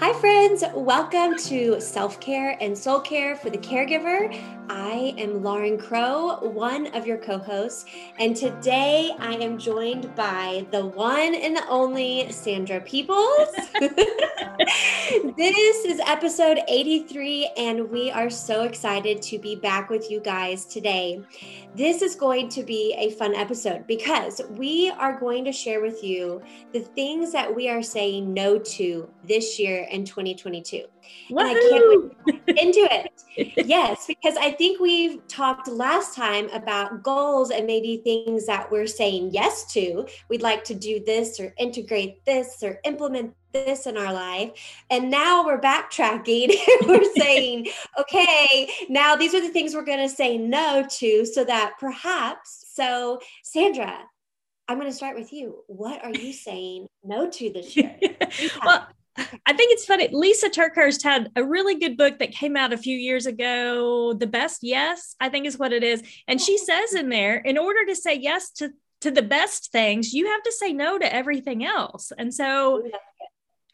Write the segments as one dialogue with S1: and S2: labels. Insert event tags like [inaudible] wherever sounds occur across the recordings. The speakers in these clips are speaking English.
S1: Hi, friends. Welcome to Self Care and Soul Care for the Caregiver. I am Lauren Crow, one of your co hosts, and today I am joined by the one and the only Sandra Peoples. [laughs] this is episode 83, and we are so excited to be back with you guys today. This is going to be a fun episode because we are going to share with you the things that we are saying no to this year in 2022. Woo-hoo! And I can't wait into it. [laughs] yes, because I think we've talked last time about goals and maybe things that we're saying yes to. We'd like to do this or integrate this or implement this in our life. And now we're backtracking. [laughs] we're [laughs] saying, okay, now these are the things we're going to say no to so that perhaps. So, Sandra, I'm going to start with you. What are you saying no to this year?
S2: well, I think it's funny. Lysa TerKeurst had a really good book that came out a few years ago. The best yes, I think is what it is. And she oh. says in there, in order to say yes to to the best things, you have to say no to everything else. And so oh,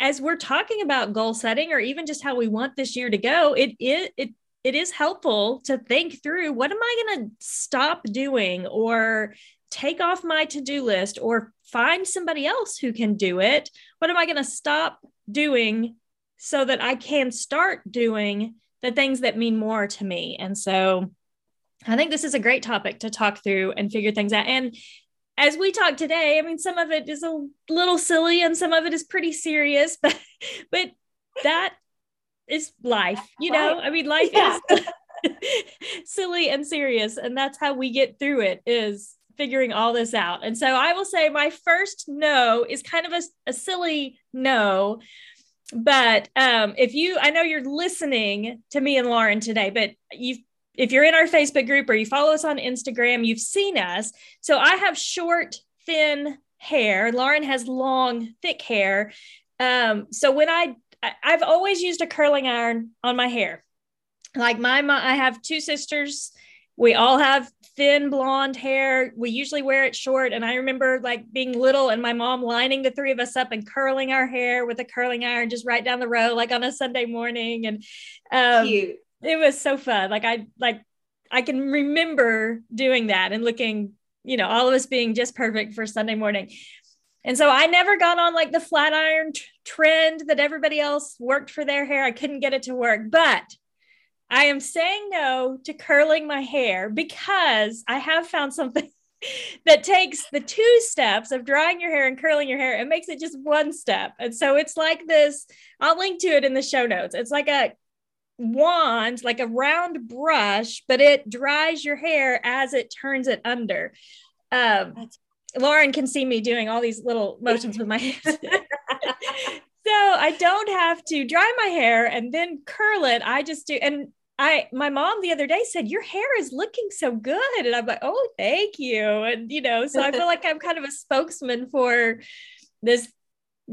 S2: as we're talking about goal setting or even just how we want this year to go, it it it, it is helpful to think through what am I going to stop doing or take off my to-do list or find somebody else who can do it. What am I going to stop doing so that I can start doing the things that mean more to me? And so I think this is a great topic to talk through and figure things out. And as we talk today, I mean, some of it is a little silly and some of it is pretty serious, [laughs] but but that is life, you know. I mean, life yeah. is [laughs] silly and serious, and that's how we get through it. Is figuring all this out. And so I will say my first no is kind of a, a silly no. But um, if you, I know you're listening to me and Lauren today, but you've if you're in our Facebook group or you follow us on Instagram, you've seen us. So I have short, thin hair. Lauren has long, thick hair. Um, so when I, I've always used a curling iron on my hair. Like my mom, I have two sisters. We all have thin blonde hair. We usually wear it short. And I remember like being little and my mom lining the three of us up and curling our hair with a curling iron just right down the row, like on a Sunday morning. And um, Cute it was so fun. Like I like I can remember doing that and looking, you know, all of us being just perfect for Sunday morning. And so I never got on like the flat iron t- trend that everybody else worked for their hair. I couldn't get it to work, but I am saying no to curling my hair because I have found something [laughs] that takes the two steps of drying your hair and curling your hair and makes it just one step. And so it's like this, I'll link to it in the show notes. It's like a wand, like a round brush, but it dries your hair as it turns it under. Um, Lauren can see me doing all these little motions with my hands. [laughs] so I don't have to dry my hair and then curl it. I just do. And I, my mom the other day said, Your hair is looking so good. And I'm like, Oh, thank you. And, you know, so I feel like I'm kind of a spokesman for this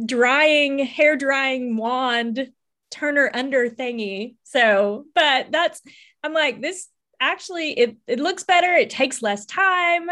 S2: drying, hair drying wand Turner under thingy. So, but that's, I'm like, this actually, it, it looks better. It takes less time.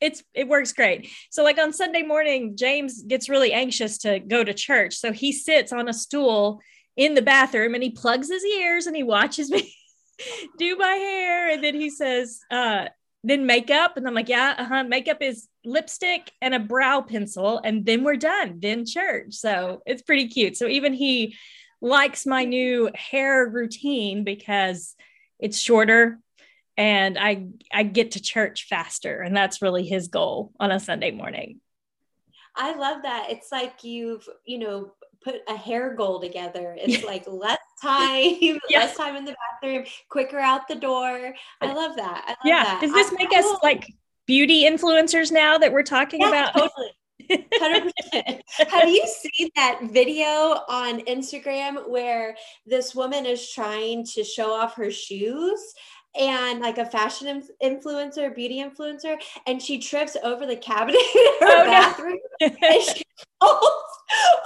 S2: It's, it works great. So, like on Sunday morning, James gets really anxious to go to church. So he sits on a stool in the bathroom and he plugs his ears and he watches me [laughs] do my hair. And then he says, uh, then makeup. And I'm like, yeah, uh-huh. Makeup is lipstick and a brow pencil. And then we're done. Then church. So it's pretty cute. So even he likes my new hair routine because it's shorter and I I get to church faster and that's really his goal on a Sunday morning.
S1: I love that. It's like you've, you know, put a hair goal together. [laughs] It's like less time, [laughs] yeah. less time in the bathroom, quicker out the door. I love that. I love
S2: yeah.
S1: That.
S2: Does this I, make I us like beauty influencers now that we're talking yeah, about?
S1: Totally. [laughs] 100%. Have you seen that video on Instagram where this woman is trying to show off her shoes and like a fashion influencer, beauty influencer, and she trips over the cabinet in her oh, bathroom no. and she falls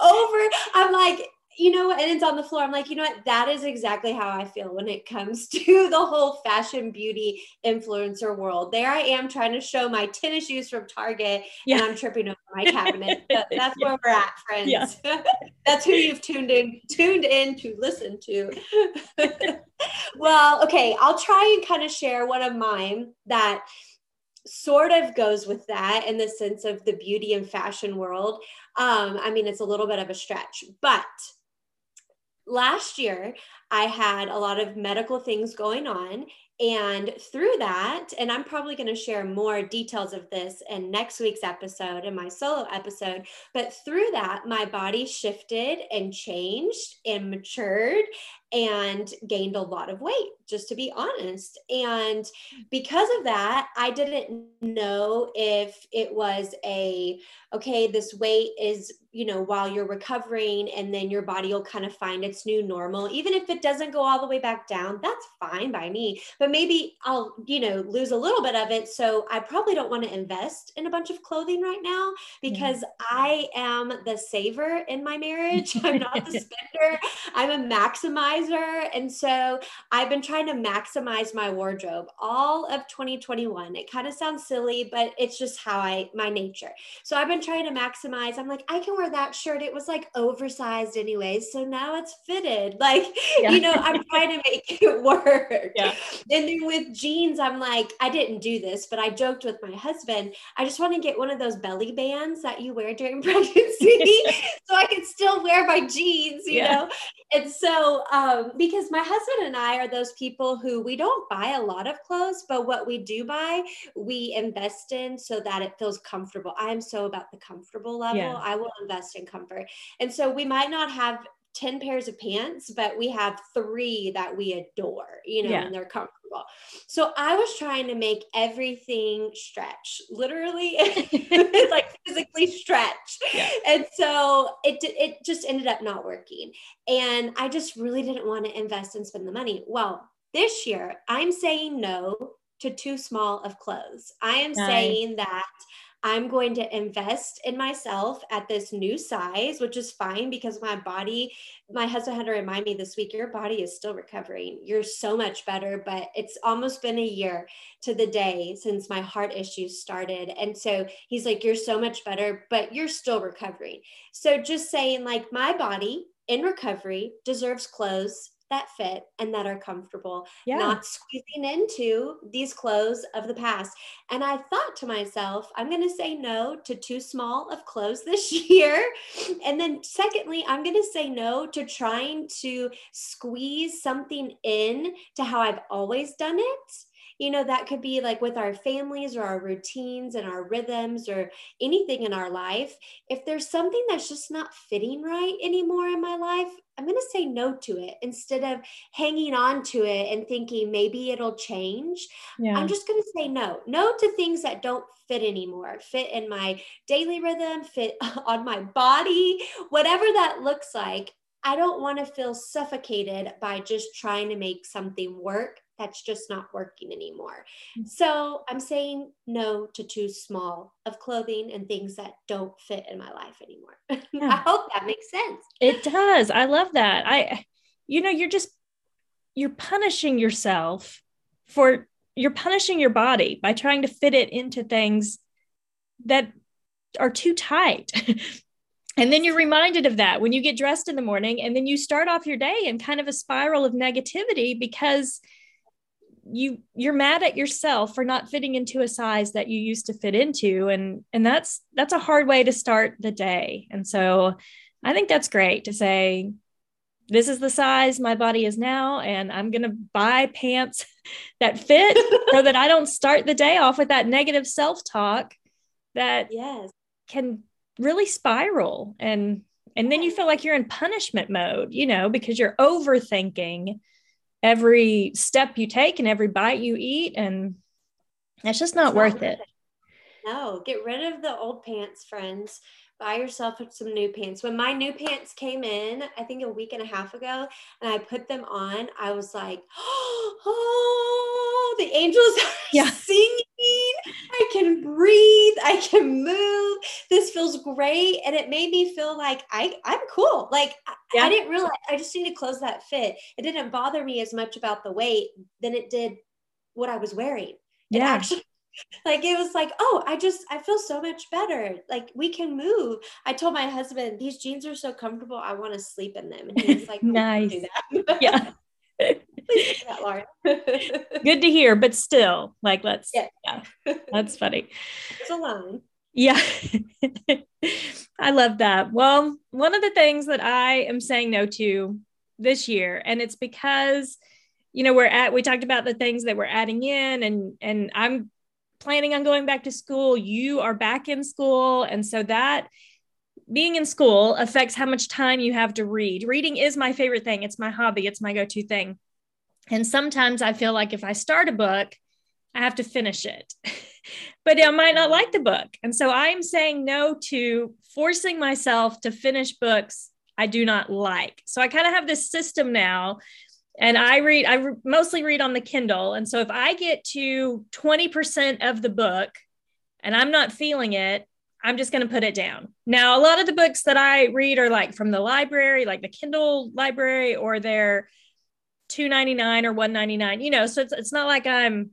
S1: over. I'm like, you know, and it's on the floor. I'm like, you know what? That is exactly how I feel when it comes [laughs] to the whole fashion beauty influencer world. There I am trying to show my tennis shoes from Target yeah. and I'm tripping over my [laughs] cabinet. But that's yeah. where we're at, friends. Yeah. [laughs] that's who you've tuned in, tuned in to listen to. well, okay, I'll try and kind of share one of mine that sort of goes with that in the sense of the beauty and fashion world. Um, I mean, it's a little bit of a stretch, but last year I had a lot of medical things going on. And through that, and I'm probably going to share more details of this in next week's episode, in my solo episode, but through that, my body shifted and changed and matured and gained a lot of weight, just to be honest. And because of that, I didn't know if it was a, okay, this weight is, you know, while you're recovering and then your body will kind of find its new normal. Even if it doesn't go all the way back down, that's fine by me. But maybe I'll, you know, lose a little bit of it. So I probably don't want to invest in a bunch of clothing right now because yeah. I am the saver in my marriage. [laughs] I'm not the spender. I'm a maximizer maximizer. And so I've been trying to maximize my wardrobe all of 2021. It kind of sounds silly, but it's just how I, my nature. So I've been trying to maximize. I'm like, I can wear that shirt. It was like oversized anyways. So now it's fitted. [laughs] Like, yeah. you know, I'm trying to make [laughs] it work. Yeah. And then with jeans, I'm like, I didn't do this, but I joked with my husband. I just want to get one of those belly bands that you wear during [laughs] pregnancy so I can still wear my jeans, you yeah. know? And so, um, because my husband and I are those people who we don't buy a lot of clothes, but what we do buy, we invest in so that it feels comfortable. I am so about the comfortable level. Yeah. I will invest in comfort. And so we might not have 10 pairs of pants, but we have three that we adore, you know, yeah. and they're comfortable. So I was trying to make everything stretch, literally, [laughs] like physically stretch. Yeah. And so it, it just ended up not working. And I just really didn't want to invest and spend the money. Well, this year I'm saying no to too small of clothes. I am nice. saying that I'm going to invest in myself at this new size, which is fine because my body, my husband had to remind me this week, your body is still recovering. You're so much better, but it's almost been a year to the day since my heart issues started. And so he's like, You're so much better, but you're still recovering. So just saying, like, my body in recovery deserves clothes that fit and that are comfortable, yeah. not squeezing into these clothes of the past. And I thought to myself, I'm going to say no to too small of clothes [laughs] this year. And then, secondly, I'm going to say no to trying to squeeze something in to how I've always done it you know that could be like with our families or our routines and our rhythms or anything in our life if there's something that's just not fitting right anymore in my life I'm going to say no to it instead of hanging on to it and thinking maybe it'll change. Yeah. I'm just going to say no. No to things that don't fit anymore, fit in my daily rhythm, fit [laughs] on my body, whatever that looks like. I don't want to feel suffocated by just trying to make something work that's just not working anymore. Mm-hmm. So I'm saying no to too small of clothing and things that don't fit in my life anymore. [laughs] Yeah. I hope that makes sense.
S2: It does. I love that. I, you know, you're just, you're punishing yourself for, you're punishing your body by trying to fit it into things that are too tight. [laughs] and then you're reminded of that when you get dressed in the morning and then you start off your day in kind of a spiral of negativity because you you're mad at yourself for not fitting into a size that you used to fit into and and that's that's a hard way to start the day. And so i think that's great to say this is the size my body is now and i'm going to buy pants [laughs] that fit so that i don't start the day off with that negative self-talk that
S1: yes.
S2: can really spiral. And and then you feel like you're in punishment mode you know because you're overthinking every step you take and every bite you eat and it's just not it's worth not it. it.
S1: No, get rid of the old pants, friends. Buy yourself some new pants. When my new pants came in, I think a week and a half ago, and I put them on, I was like, [gasps] oh, the angels are yeah. [laughs] singing. I can breathe. I can move. this feels great. And it made me feel like I, I'm cool. Like yeah. I didn't realize I just need to close that fit. It didn't bother me as much about the weight than it did what I was wearing. Yeah. It actually [laughs] like it was like oh i just i feel so much better like we can move i told my husband these jeans are so comfortable i want to sleep in them and he was like oh, [laughs]
S2: nice yeah [laughs] that, [laughs] good to hear but still like let's yeah, yeah that's funny.
S1: It's a line.
S2: Yeah. [laughs] I love that. Well one of the things that i am saying no to this year and it's because you know we're at we talked about the things that we're adding in and and i'm planning on going back to school, you are back in school. And so that being in school affects how much time you have to read. Reading is my favorite thing, it's my hobby, it's my go to thing. And sometimes I feel like if I start a book, I have to finish it, [laughs] but I might not like the book. And so I'm saying no to forcing myself to finish books I do not like. So I kind of have this system now and I read, I re- mostly read on the Kindle. And so if I get to 20% of the book and I'm not feeling it, I'm just going to put it down. Now, a lot of the books that I read are like from the library, like the Kindle library, or they're 2.99 or 199 you know, so it's, it's not like I'm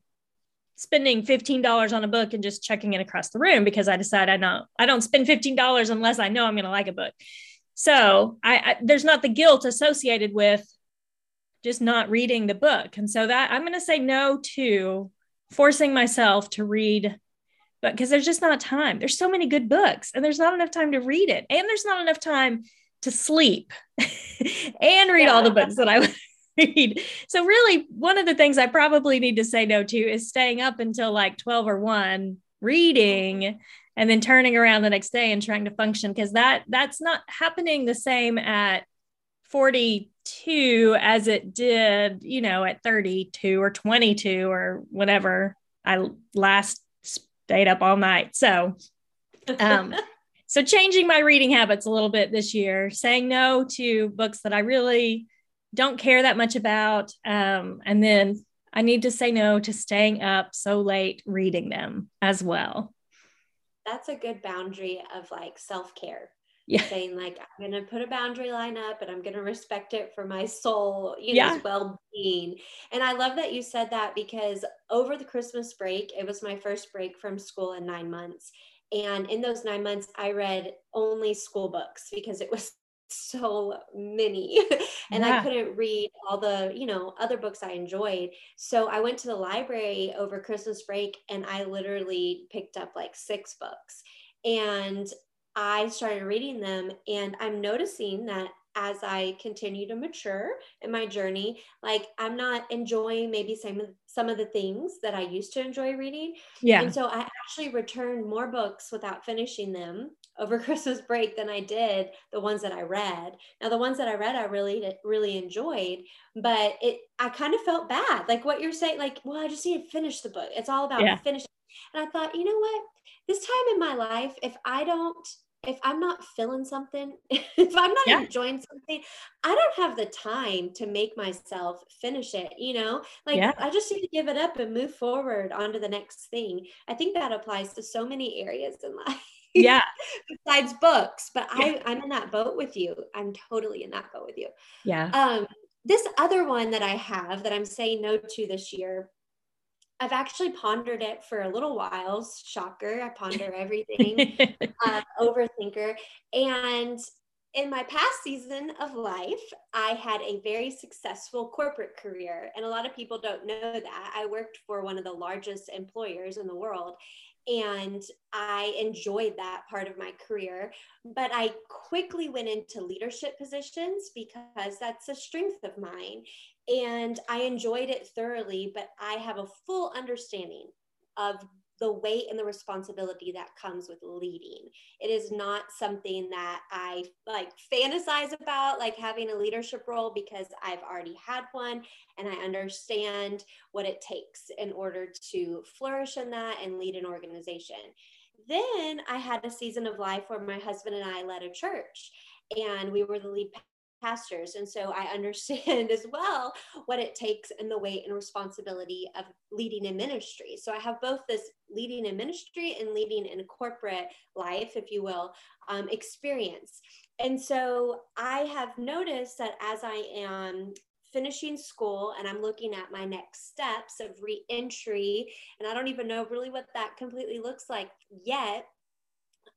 S2: spending $15 on a book and just checking it across the room because I decide I don't, I don't spend $15 unless I know I'm going to like a book. So I, I there's not the guilt associated with just not reading the book. And so that I'm going to say no to forcing myself to read but because there's just not time. There's so many good books and there's not enough time to read it. And there's not enough time to sleep [laughs] and read yeah. all the books that I would read. [laughs] So really one of the things I probably need to say no to is staying up until like 12 or 1 reading and then turning around the next day and trying to function because that that's not happening the same at 42 as it did, you know, at 32 or 22 or whatever. I last stayed up all night. So, um, [laughs] so changing my reading habits a little bit this year, saying no to books that I really don't care that much about. Um, and then I need to say no to staying up so late reading them as well.
S1: That's a good boundary of like self care
S2: yeah.
S1: saying like i'm going to put a boundary line up and i'm going to respect it for my soul you know yeah. well-being and i love that you said that because over the christmas break it was my first break from school in nine months and in those nine months i read only school books because it was so many [laughs] and yeah. i couldn't read all the you know other books i enjoyed so i went to the library over christmas break and i literally picked up like six books and I started reading them and I'm noticing that as I continue to mature in my journey, like I'm not enjoying maybe some of some of the things that I used to enjoy reading.
S2: Yeah.
S1: And so I actually returned more books without finishing them over [laughs] Christmas break than I did the ones that I read. Now the ones that I read I really really enjoyed, but it I kind of felt bad. Like what you're saying like, well, I just need to finish the book. It's all about yeah. finishing. And I thought, you know what? This time in my life, if I don't if I'm not feeling something, [laughs] if I'm not yeah. enjoying something, I don't have the time to make myself finish it, you know? Like yeah. I just need to give it up and move forward onto the next thing. I think that applies to so many areas in [laughs] life.
S2: Yeah. [laughs]
S1: besides books, but yeah. I I'm in that boat with you. I'm totally in that boat with you.
S2: Yeah.
S1: Um this other one that I have that I'm saying no to this year I've actually pondered it for a little while. Shocker, I ponder [laughs] everything, uh, overthinker. And in my past season of life, I had a very successful corporate career. And a lot of people don't know that. I worked for one of the largest employers in the world. And I enjoyed that part of my career. But I quickly went into leadership positions because that's a strength of mine and I enjoyed it thoroughly, but I have a full understanding of the weight and the responsibility that comes with leading. It is not something that I like fantasize about, like having a leadership role, because I've already had one and I understand what it takes in order to flourish in that and lead an organization. Then I had a season of life where my husband and I led a church and we were the lead pastors. And so I understand [laughs] as well what it takes and the weight and responsibility of leading in ministry. So I have both this leading in ministry and leading in corporate life, if you will, um, experience. And so I have noticed that as I am finishing school and I'm looking at my next steps of reentry, and I don't even know really what that completely looks like yet.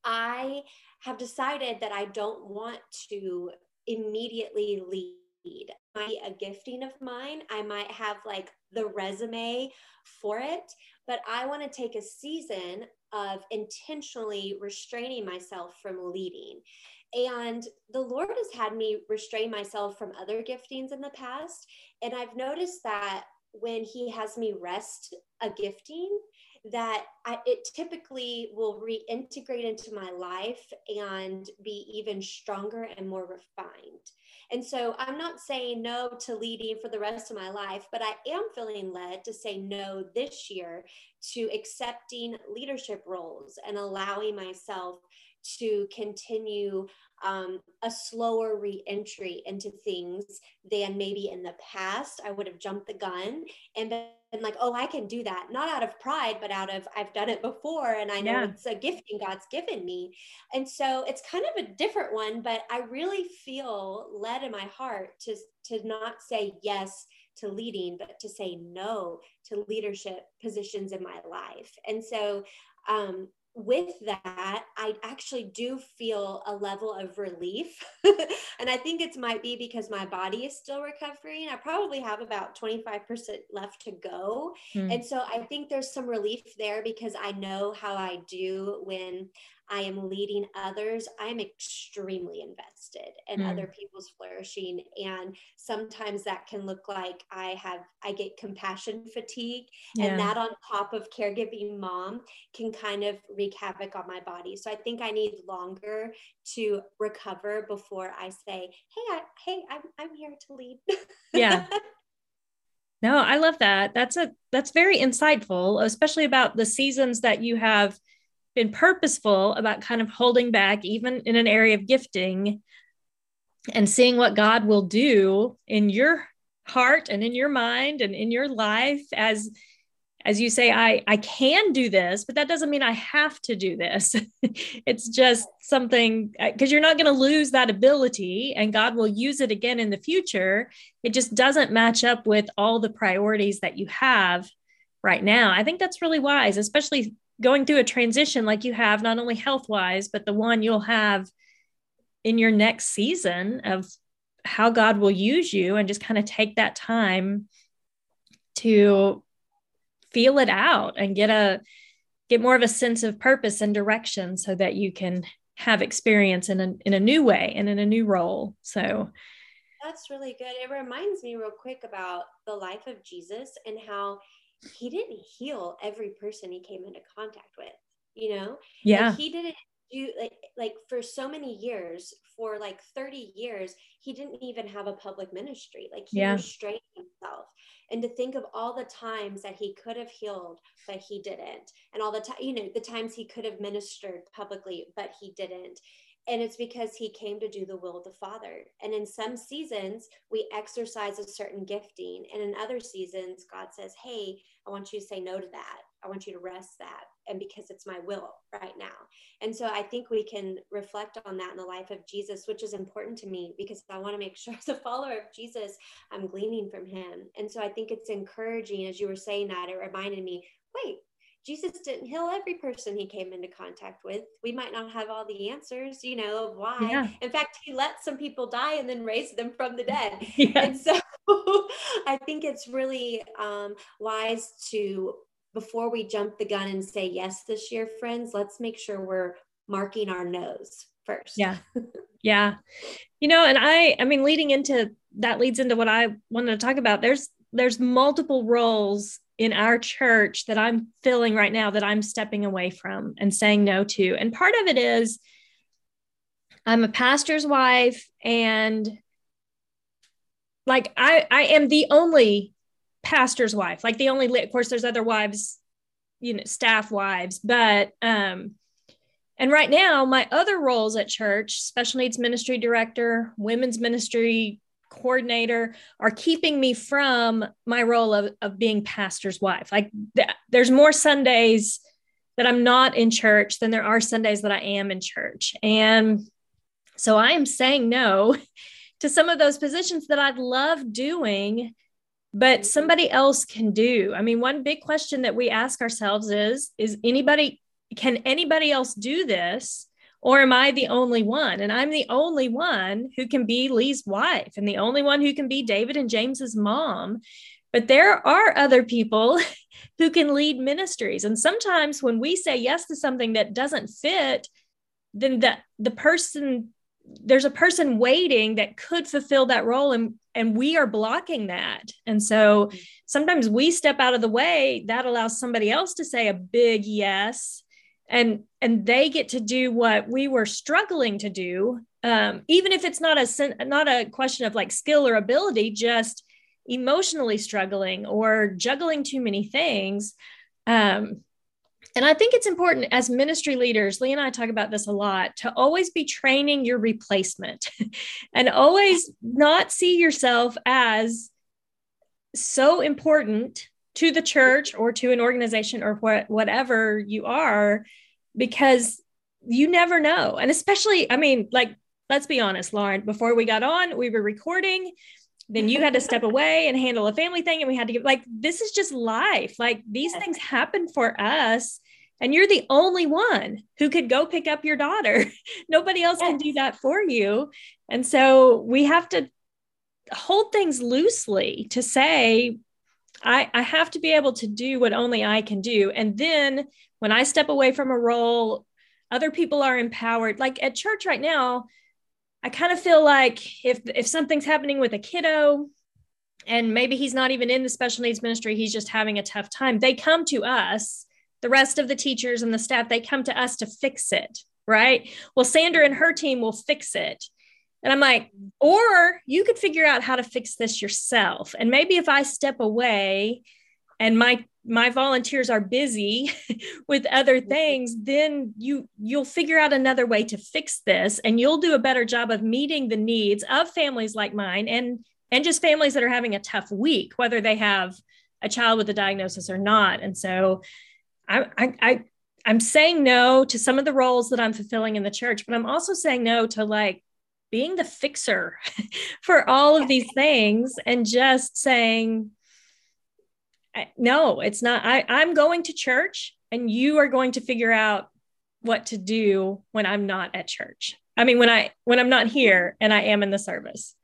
S1: I have decided that I don't want to immediately lead. Might a gifting of mine. I might have like the resume for it, but I want to take a season of intentionally restraining myself from leading. And the Lord has had me restrain myself from other giftings in the past. And I've noticed that when He has me rest a gifting, that I, it typically will reintegrate into my life and be even stronger and more refined. And so I'm not saying no to leading for the rest of my life, but I am feeling led to say no this year to accepting leadership roles and allowing myself to continue um, a slower reentry into things than maybe in the past. I would have jumped the gun and been like, oh, I can do that. Not out of pride, but out of I've done it before and I know yeah. it's a gifting God's given me. And so it's kind of a different one, but I really feel led in my heart to, to not say yes to leading, but to say no to leadership positions in my life. And so um, with that, I actually do feel a level of relief. [laughs] and I think it might be because my body is still recovering. I probably have about 25% left to go. Mm. And so I think there's some relief there because I know how I do when I am leading others, I'm extremely invested in mm. other people's flourishing. And sometimes that can look like I have, I get compassion fatigue. Yeah. And that on top of caregiving mom can kind of wreak havoc on my body. So I think I need longer to recover before I say, hey, I, hey, I'm, I'm here to lead.
S2: yeah. [laughs] No, I love that. That's a that's very insightful, especially about the seasons that you have been purposeful about kind of holding back, even in an area of gifting, and seeing what God will do in your heart and in your mind and in your life. As as you say i i can do this but that doesn't mean i have to do this. [laughs] It's just something uh, because you're not going to lose that ability and god will use it again in the future. It just doesn't match up with all the priorities that you have right now. I think that's really wise especially going through a transition like you have, not only health wise, but the one you'll have in your next season of how God will use you and just kind of take that time to feel it out and get a get more of a sense of purpose and direction so that you can have experience in a, in a new way and in a new role. So
S1: that's really good. It reminds me real quick about the life of jesus and how he didn't heal every person he came into contact with you know?
S2: Yeah.
S1: like he didn't do like like for so many years for like 30 years he didn't even have a public ministry. Like he yeah. restrained himself. And to think of all the times that he could have healed but he didn't and all the time you know the times he could have ministered publicly but he didn't and it's because he came to do the will of the Father. And in some seasons, we exercise a certain gifting. And in other seasons, God says, Hey, I want you to say no to that. I want you to rest that. And because it's my will right now. And so I think we can reflect on that in the life of Jesus, which is important to me because I want to make [laughs] sure as a follower of Jesus, I'm gleaning from him. And so I think it's encouraging as you were saying that, it reminded me, wait, Jesus didn't heal every person he came into contact with. We might not have all the answers, you know, of why. Yeah. In fact, he let some people die and then raised them from the dead. [laughs] Yeah. And so [laughs] I think it's really um, wise to, before we jump the gun and say yes this year, friends, let's make sure we're marking our nose first.
S2: Yeah. [laughs] Yeah. You know, and I, I mean, leading into that leads into what I wanted to talk about. There's, there's multiple roles in our church that I'm feeling right now that I'm stepping away from and saying no to. And part of it is I'm a pastor's wife and like I I am the only pastor's wife. Like the only of course there's other wives, you know, staff wives, but um And right now, my other roles at church, special needs ministry director, women's ministry coordinator, are keeping me from my role of, of being pastor's wife. Like th- there's more Sundays that I'm not in church than there are Sundays that I am in church. And so I am saying no [laughs] to some of those positions that I'd love doing, but somebody else can do. I mean, one big question that we ask ourselves is is anybody can anybody else do this? Or am I the only one? And I'm the only one who can be Lee's wife and the only one who can be David and James's mom. But there are other people [laughs] who can lead ministries. And sometimes when we say yes to something that doesn't fit, then the, the person, there's a person waiting that could fulfill that role and, and we are blocking that. And so mm-hmm. sometimes we step out of the way that allows somebody else to say a big yes and and they get to do what we were struggling to do um, even if it's not a not a question of like skill or ability just emotionally struggling or juggling too many things. Um, and i think it's important as ministry leaders lee and i talk about this a lot to always be training your replacement [laughs] and always not see yourself as so important to the church or to an organization or what, whatever you are because you never know. And especially i mean like let's be honest lauren before we got on we were recording then you had to step [laughs] away and handle a family thing and we had to get like this is just life. Like these things happen for us and you're the only one who could go pick up your daughter. [laughs] Nobody else yes. can do that for you. And so we have to hold things loosely to say I, I have to be able to do what only I can do. And then when I step away from a role, other people are empowered. Like at church right now, I kind of feel like if if something's happening with a kiddo and maybe he's not even in the special needs ministry, he's just having a tough time, they come to us, the rest of the teachers and the staff, they come to us to fix it, right? Well, Sandra and her team will fix it. And I'm like, or you could figure out how to fix this yourself. And maybe if I step away and my my volunteers are busy [laughs] with other mm-hmm. things then you you'll figure out another way to fix this and you'll do a better job of meeting the needs of families like mine and and just families that are having a tough week whether they have a child with a diagnosis or not and so I, I, I i'm saying no to some of the roles that i'm fulfilling in the church but i'm also saying no to like being the fixer [laughs] for all of these [laughs] things and just saying no it's not I, i'm going to church and you are going to figure out what to do when i'm not at church. I mean when i when i'm not here and i am in the service.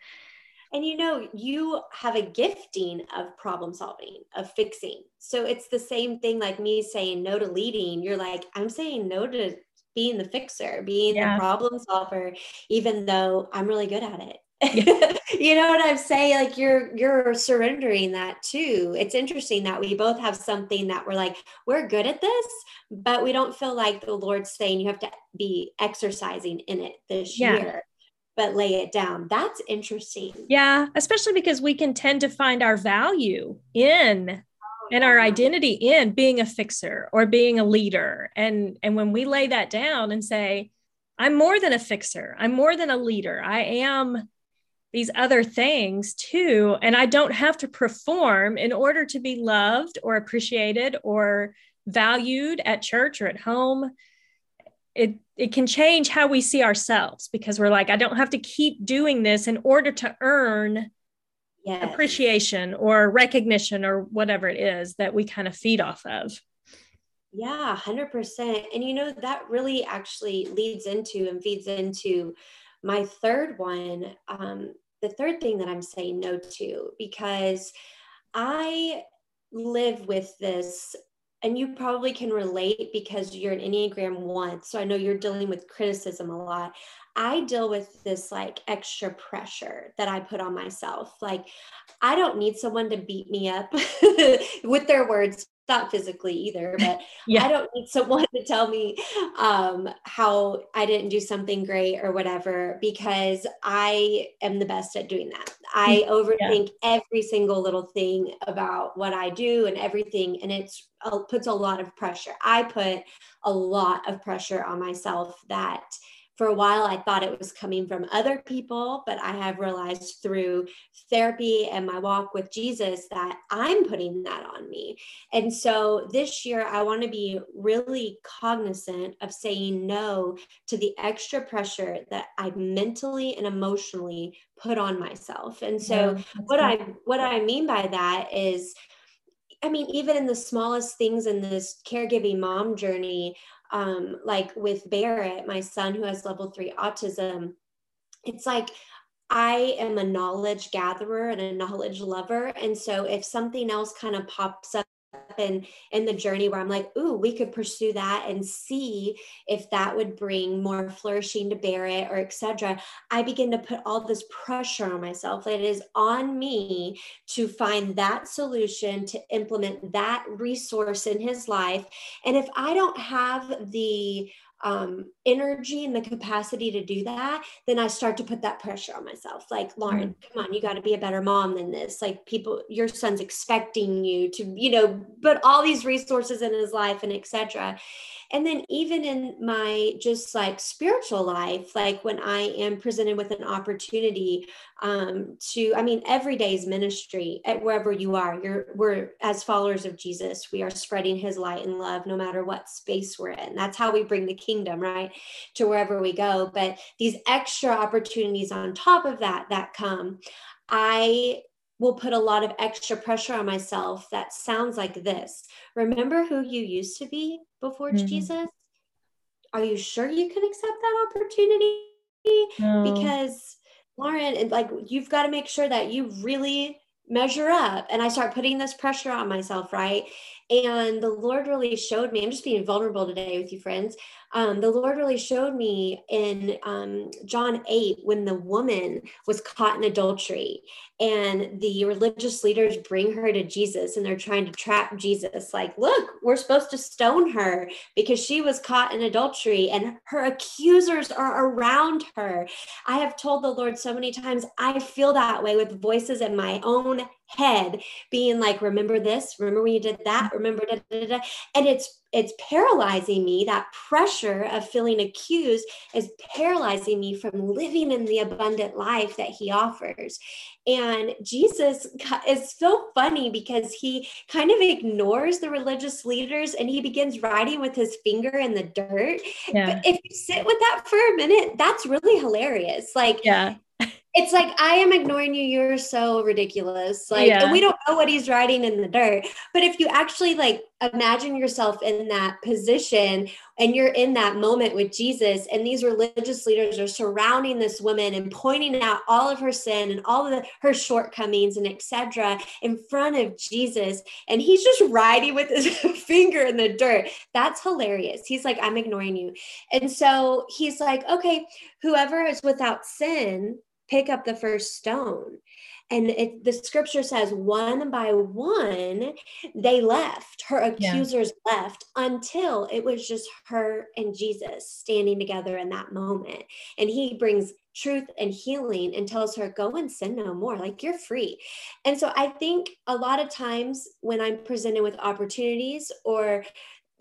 S1: And you know you have a gifting of problem solving of fixing. So it's the same thing like me saying no to leading. You're like i'm saying no to being the fixer, being yeah. the problem solver, even though I'm really good at it. Yeah. [laughs] you know what I'm saying? Like you're you're surrendering that too. It's interesting that we both have something that we're like, we're good at this, but we don't feel like the Lord's saying you have to be exercising in it this yeah. year but lay it down. That's interesting.
S2: Yeah, especially because we can tend to find our value in and our identity in being a fixer or being a leader. And and when we lay that down and say i'm more than a fixer. I'm more than a leader. I am these other things too and i don't have to perform in order to be loved or appreciated or valued at church or at home. It it can change how we see ourselves because we're like i don't have to keep doing this in order to earn yes. appreciation or recognition or whatever it is that we kind of feed off of.
S1: Yeah, 100%. And you know, that really actually leads into and feeds into my third one. Um, the third thing that I'm saying no to, because I live with this and you probably can relate because you're an Enneagram one. So I know you're dealing with criticism a lot. I deal with this like extra pressure that I put on myself. Like, I don't need someone to beat me up [laughs] with their words, not physically either, but [laughs] yeah. I don't need someone [laughs] to tell me um, how I didn't do something great or whatever, because I am the best at doing that. I overthink yeah. every single little thing about what I do and everything. And it's uh, puts a lot of pressure. I put a lot of pressure on myself that for a while i thought it was coming from other people but i have realized through therapy and my walk with jesus that i'm putting that on me. And so this year i want to be really cognizant of saying no to the extra pressure that i mentally and emotionally put on myself. And so yeah, what i what i mean by that is I mean, even in the smallest things in this caregiving mom journey, um, like with Barrett, my son who has level three autism, it's like I am a knowledge gatherer and a knowledge lover. And so if something else kind of pops up in in the journey where I'm like, ooh, we could pursue that and see if that would bring more flourishing to Barrett or etc. I begin to put all this pressure on myself. That it is on me to find that solution to implement that resource in his life. And if I don't have the um, energy and the capacity to do that, then I start to put that pressure on myself. Like, Lauren, mm-hmm. come on, you got to be a better mom than this. Like, people, your son's expecting you to, you know, put all these resources in his life and etc. And then, even in my just like spiritual life, like when I am presented with an opportunity um, to, I mean, every day's ministry at wherever you are, you're, we're as followers of Jesus, we are spreading his light and love no matter what space we're in. That's how we bring the kingdom, right? To wherever we go. But these extra opportunities on top of that, that come, I will put a lot of extra pressure on myself that sounds like this. Remember who you used to be before mm-hmm. Jesus? Are you sure you can accept that opportunity? No. Because Lauren, like you've got to make sure that you really measure up. And I start putting this pressure on myself, right? And the Lord really showed me, I'm just being vulnerable today with you, friends um, the Lord really showed me in um, John 8 when the woman was caught in adultery and the religious leaders bring her to Jesus and they're trying to trap Jesus. Like, look, we're supposed to stone her because she was caught in adultery and her accusers are around her. I have told the Lord so many times, I feel that way with voices in my own head being like remember this? Remember when you did that? Mm-hmm. Remember da, da, da, and it's it's paralyzing me. That pressure of feeling accused is paralyzing me from living in the abundant life that he offers. And jesus is so funny because he kind of ignores the religious leaders and he begins writing with his finger in the dirt. Yeah. but if you sit with that for a minute that's really hilarious. Like
S2: yeah
S1: it's like I am ignoring you. You're so ridiculous. Like, yeah. and we don't know what he's writing in the dirt. But if you actually like imagine yourself in that position and you're in that moment with Jesus, and these religious leaders are surrounding this woman and pointing out all of her sin and all of the, her shortcomings and etc. in front of Jesus, and he's just writing with his [laughs] finger in the dirt. That's hilarious. He's like, I'm ignoring you. And so he's like, okay, whoever is without sin pick up the first stone. And it, the scripture says, one by one, they left. Her accusers yeah. left until it was just her and Jesus standing together in that moment. And he brings truth and healing and tells her, go and sin no more. Like you're free. And so I think a lot of times when I'm presented with opportunities or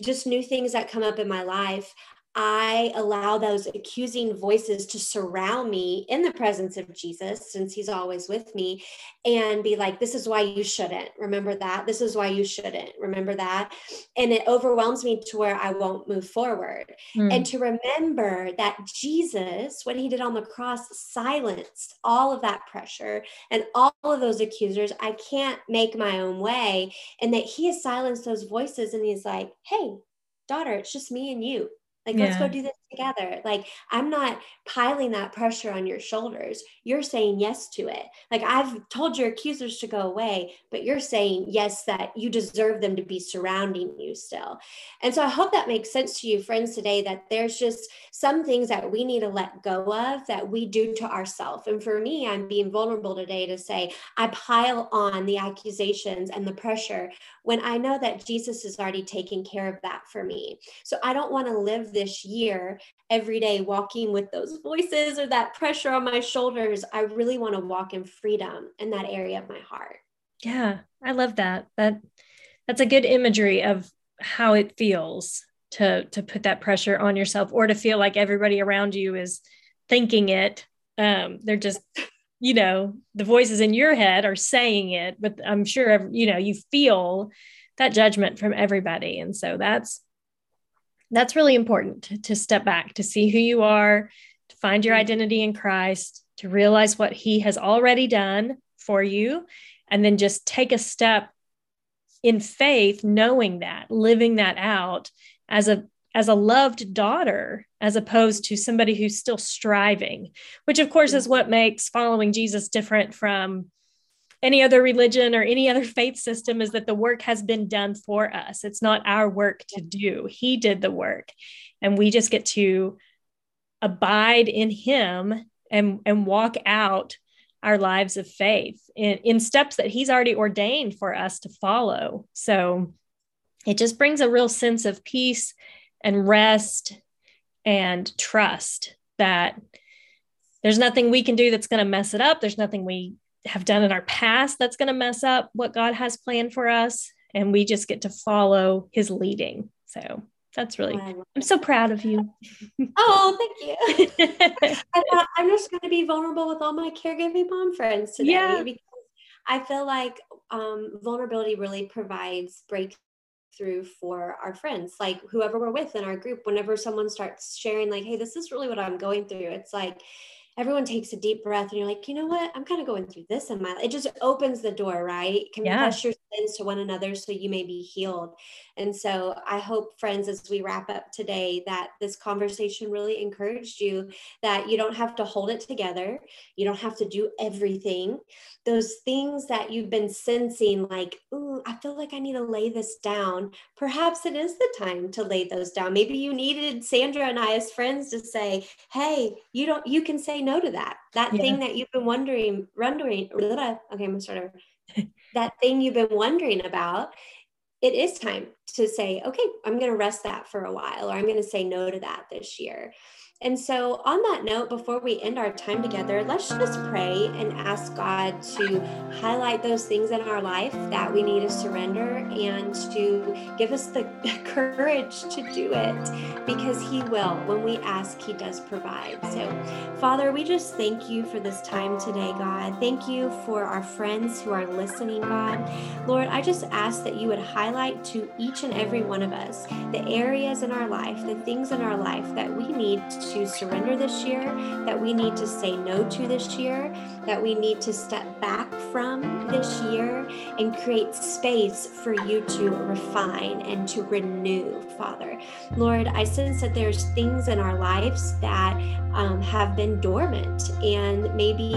S1: just new things that come up in my life, I allow those accusing voices to surround me in the presence of Jesus, since he's always with me, and be like, This is why you shouldn't. Remember that. This is why you shouldn't. Remember that. And it overwhelms me to where I won't move forward. Mm. And to remember that Jesus, what he did on the cross, silenced all of that pressure and all of those accusers. I can't make my own way. And that he has silenced those voices. And he's like, Hey, daughter, it's just me and you like, yeah. let's go do this together. Like, I'm not piling that pressure on your shoulders. You're saying yes to it. Like, I've told your accusers to go away, but you're saying yes, that you deserve them to be surrounding you still. And so I hope that makes sense to you, friends, today that there's just some things that we need to let go of that we do to ourselves. And for me, I'm being vulnerable today to say, I pile on the accusations and the pressure when I know that Jesus is already taking care of that for me. So I don't want to live this year every day walking with those voices or that pressure on my shoulders. I really want to walk in freedom in that area of my heart.
S2: Yeah, I love that. That that's a good imagery of how it feels to to put that pressure on yourself or to feel like everybody around you is thinking it. Um, they're just you know the voices in your head are saying it but i'm sure you know you feel that judgment from everybody and so that's that's really important to, to step back to see who you are to find your mm-hmm. identity in christ to realize what he has already done for you and then just take a step in faith knowing that living that out as a as a loved daughter as opposed to somebody who's still striving which of course mm-hmm. is what makes following jesus different from any other religion or any other faith system is that the work has been done for us. It's not our work to do. He did the work. And we just get to abide in Him and, and walk out our lives of faith in, in steps that He's already ordained for us to follow. So it just brings a real sense of peace and rest and trust that there's nothing we can do that's going to mess it up. There's nothing we have done in our past that's going to mess up what God has planned for us. And we just get to follow his leading. So that's really, I'm so proud of you. [laughs]
S1: oh, thank you. [laughs] I I'm just going to be vulnerable with all my caregiving mom friends today yeah. because I feel like um, vulnerability really provides breakthrough for our friends, like whoever we're with in our group. Whenever someone starts sharing, like, hey, this is really what I'm going through, it's like, everyone takes a deep breath and you're like, you know what? I'm kind of going through this in my life. It just opens the door, right? Confess yeah. your sins to one another so you may be healed. And so I hope, friends, as we wrap up today, that this conversation really encouraged you that you don't have to hold it together. You don't have to do everything. Those things that you've been sensing, like, ooh, I feel like I need to lay this down. Perhaps it is the time to lay those down. Maybe you needed Sandra and I as friends to say, hey, you don't, you can say no to that. That yeah. thing that you've been wondering, wondering, okay, I'm gonna start over. that thing you've been wondering about it is time to say, okay, I'm going to rest that for a while, or I'm going to say no to that this year. And so, on that note, before we end our time together, let's just pray and ask God to highlight those things in our life that we need to surrender and to give us the [laughs] courage to do it because He will. When we ask, He does provide. So, Father, we just thank you for this time today, God. Thank you for our friends who are listening, God. Lord, I just ask that you would highlight to each and every one of us the areas in our life, the things in our life that we need to to surrender this year, that we need to say no to this year, that we need to step back from this year and create space for you to refine and to renew, Father. Lord, I sense that there's things in our lives that um, have been dormant, and maybe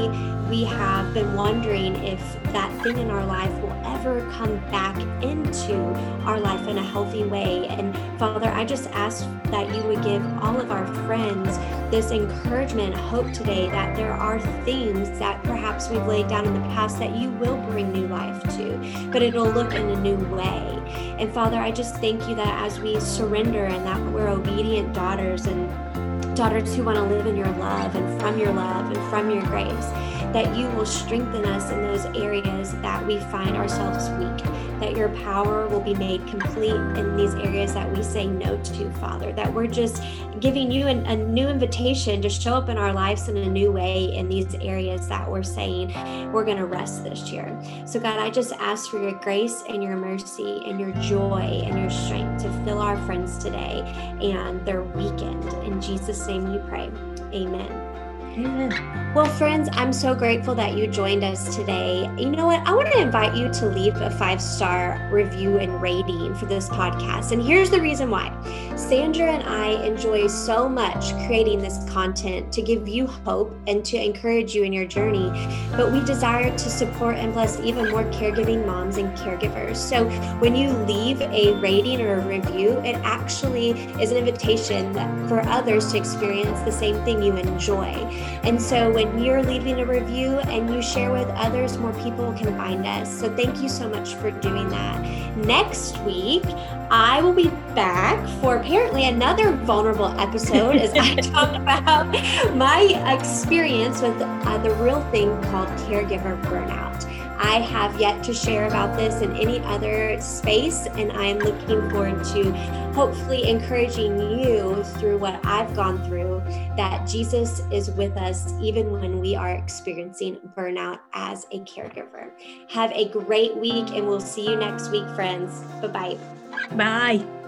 S1: we have been wondering if that thing in our life will ever come back into our life in a healthy way. And Father, I just ask that you would give all of our friends this encouragement, hope today that there are things that perhaps we've laid down in the past that you will bring new life to, but it'll look in a new way. And Father, I just thank you that as we surrender and that we're obedient daughters and daughters who want to live in your love and from your love and from your grace, that you will strengthen us in those areas that we find ourselves weak, that your power will be made complete in these areas that we say no to, Father, that we're just giving you an, a new invitation to show up in our lives in a new way in these areas that we're saying we're going to rest this year. So, God, I just ask for your grace and your mercy and your joy and your strength to fill our friends today and their weekend. In Jesus' name we pray. Amen. Mm. Well, friends, I'm so grateful that you joined us today. You know what? I want to invite you to leave a five star review and rating for this podcast. And here's the reason why Sandra and I enjoy so much creating this content to give you hope and to encourage you in your journey. But we desire to support and bless even more caregiving moms and caregivers. So when you leave a rating or a review, it actually is an invitation for others to experience the same thing you enjoy. And so when you're leaving a review and you share with others, more people can find us. So thank you so much for doing that. Next week, I will be back for apparently another vulnerable episode as I [laughs] talk about my experience with uh, the real thing called caregiver burnout. I have yet to share about this in any other space, and I am looking forward to hopefully encouraging you through what I've gone through that Jesus is with us even when we are experiencing burnout as a caregiver. Have a great week, and we'll see you next week, friends. Bye-bye.
S2: Bye.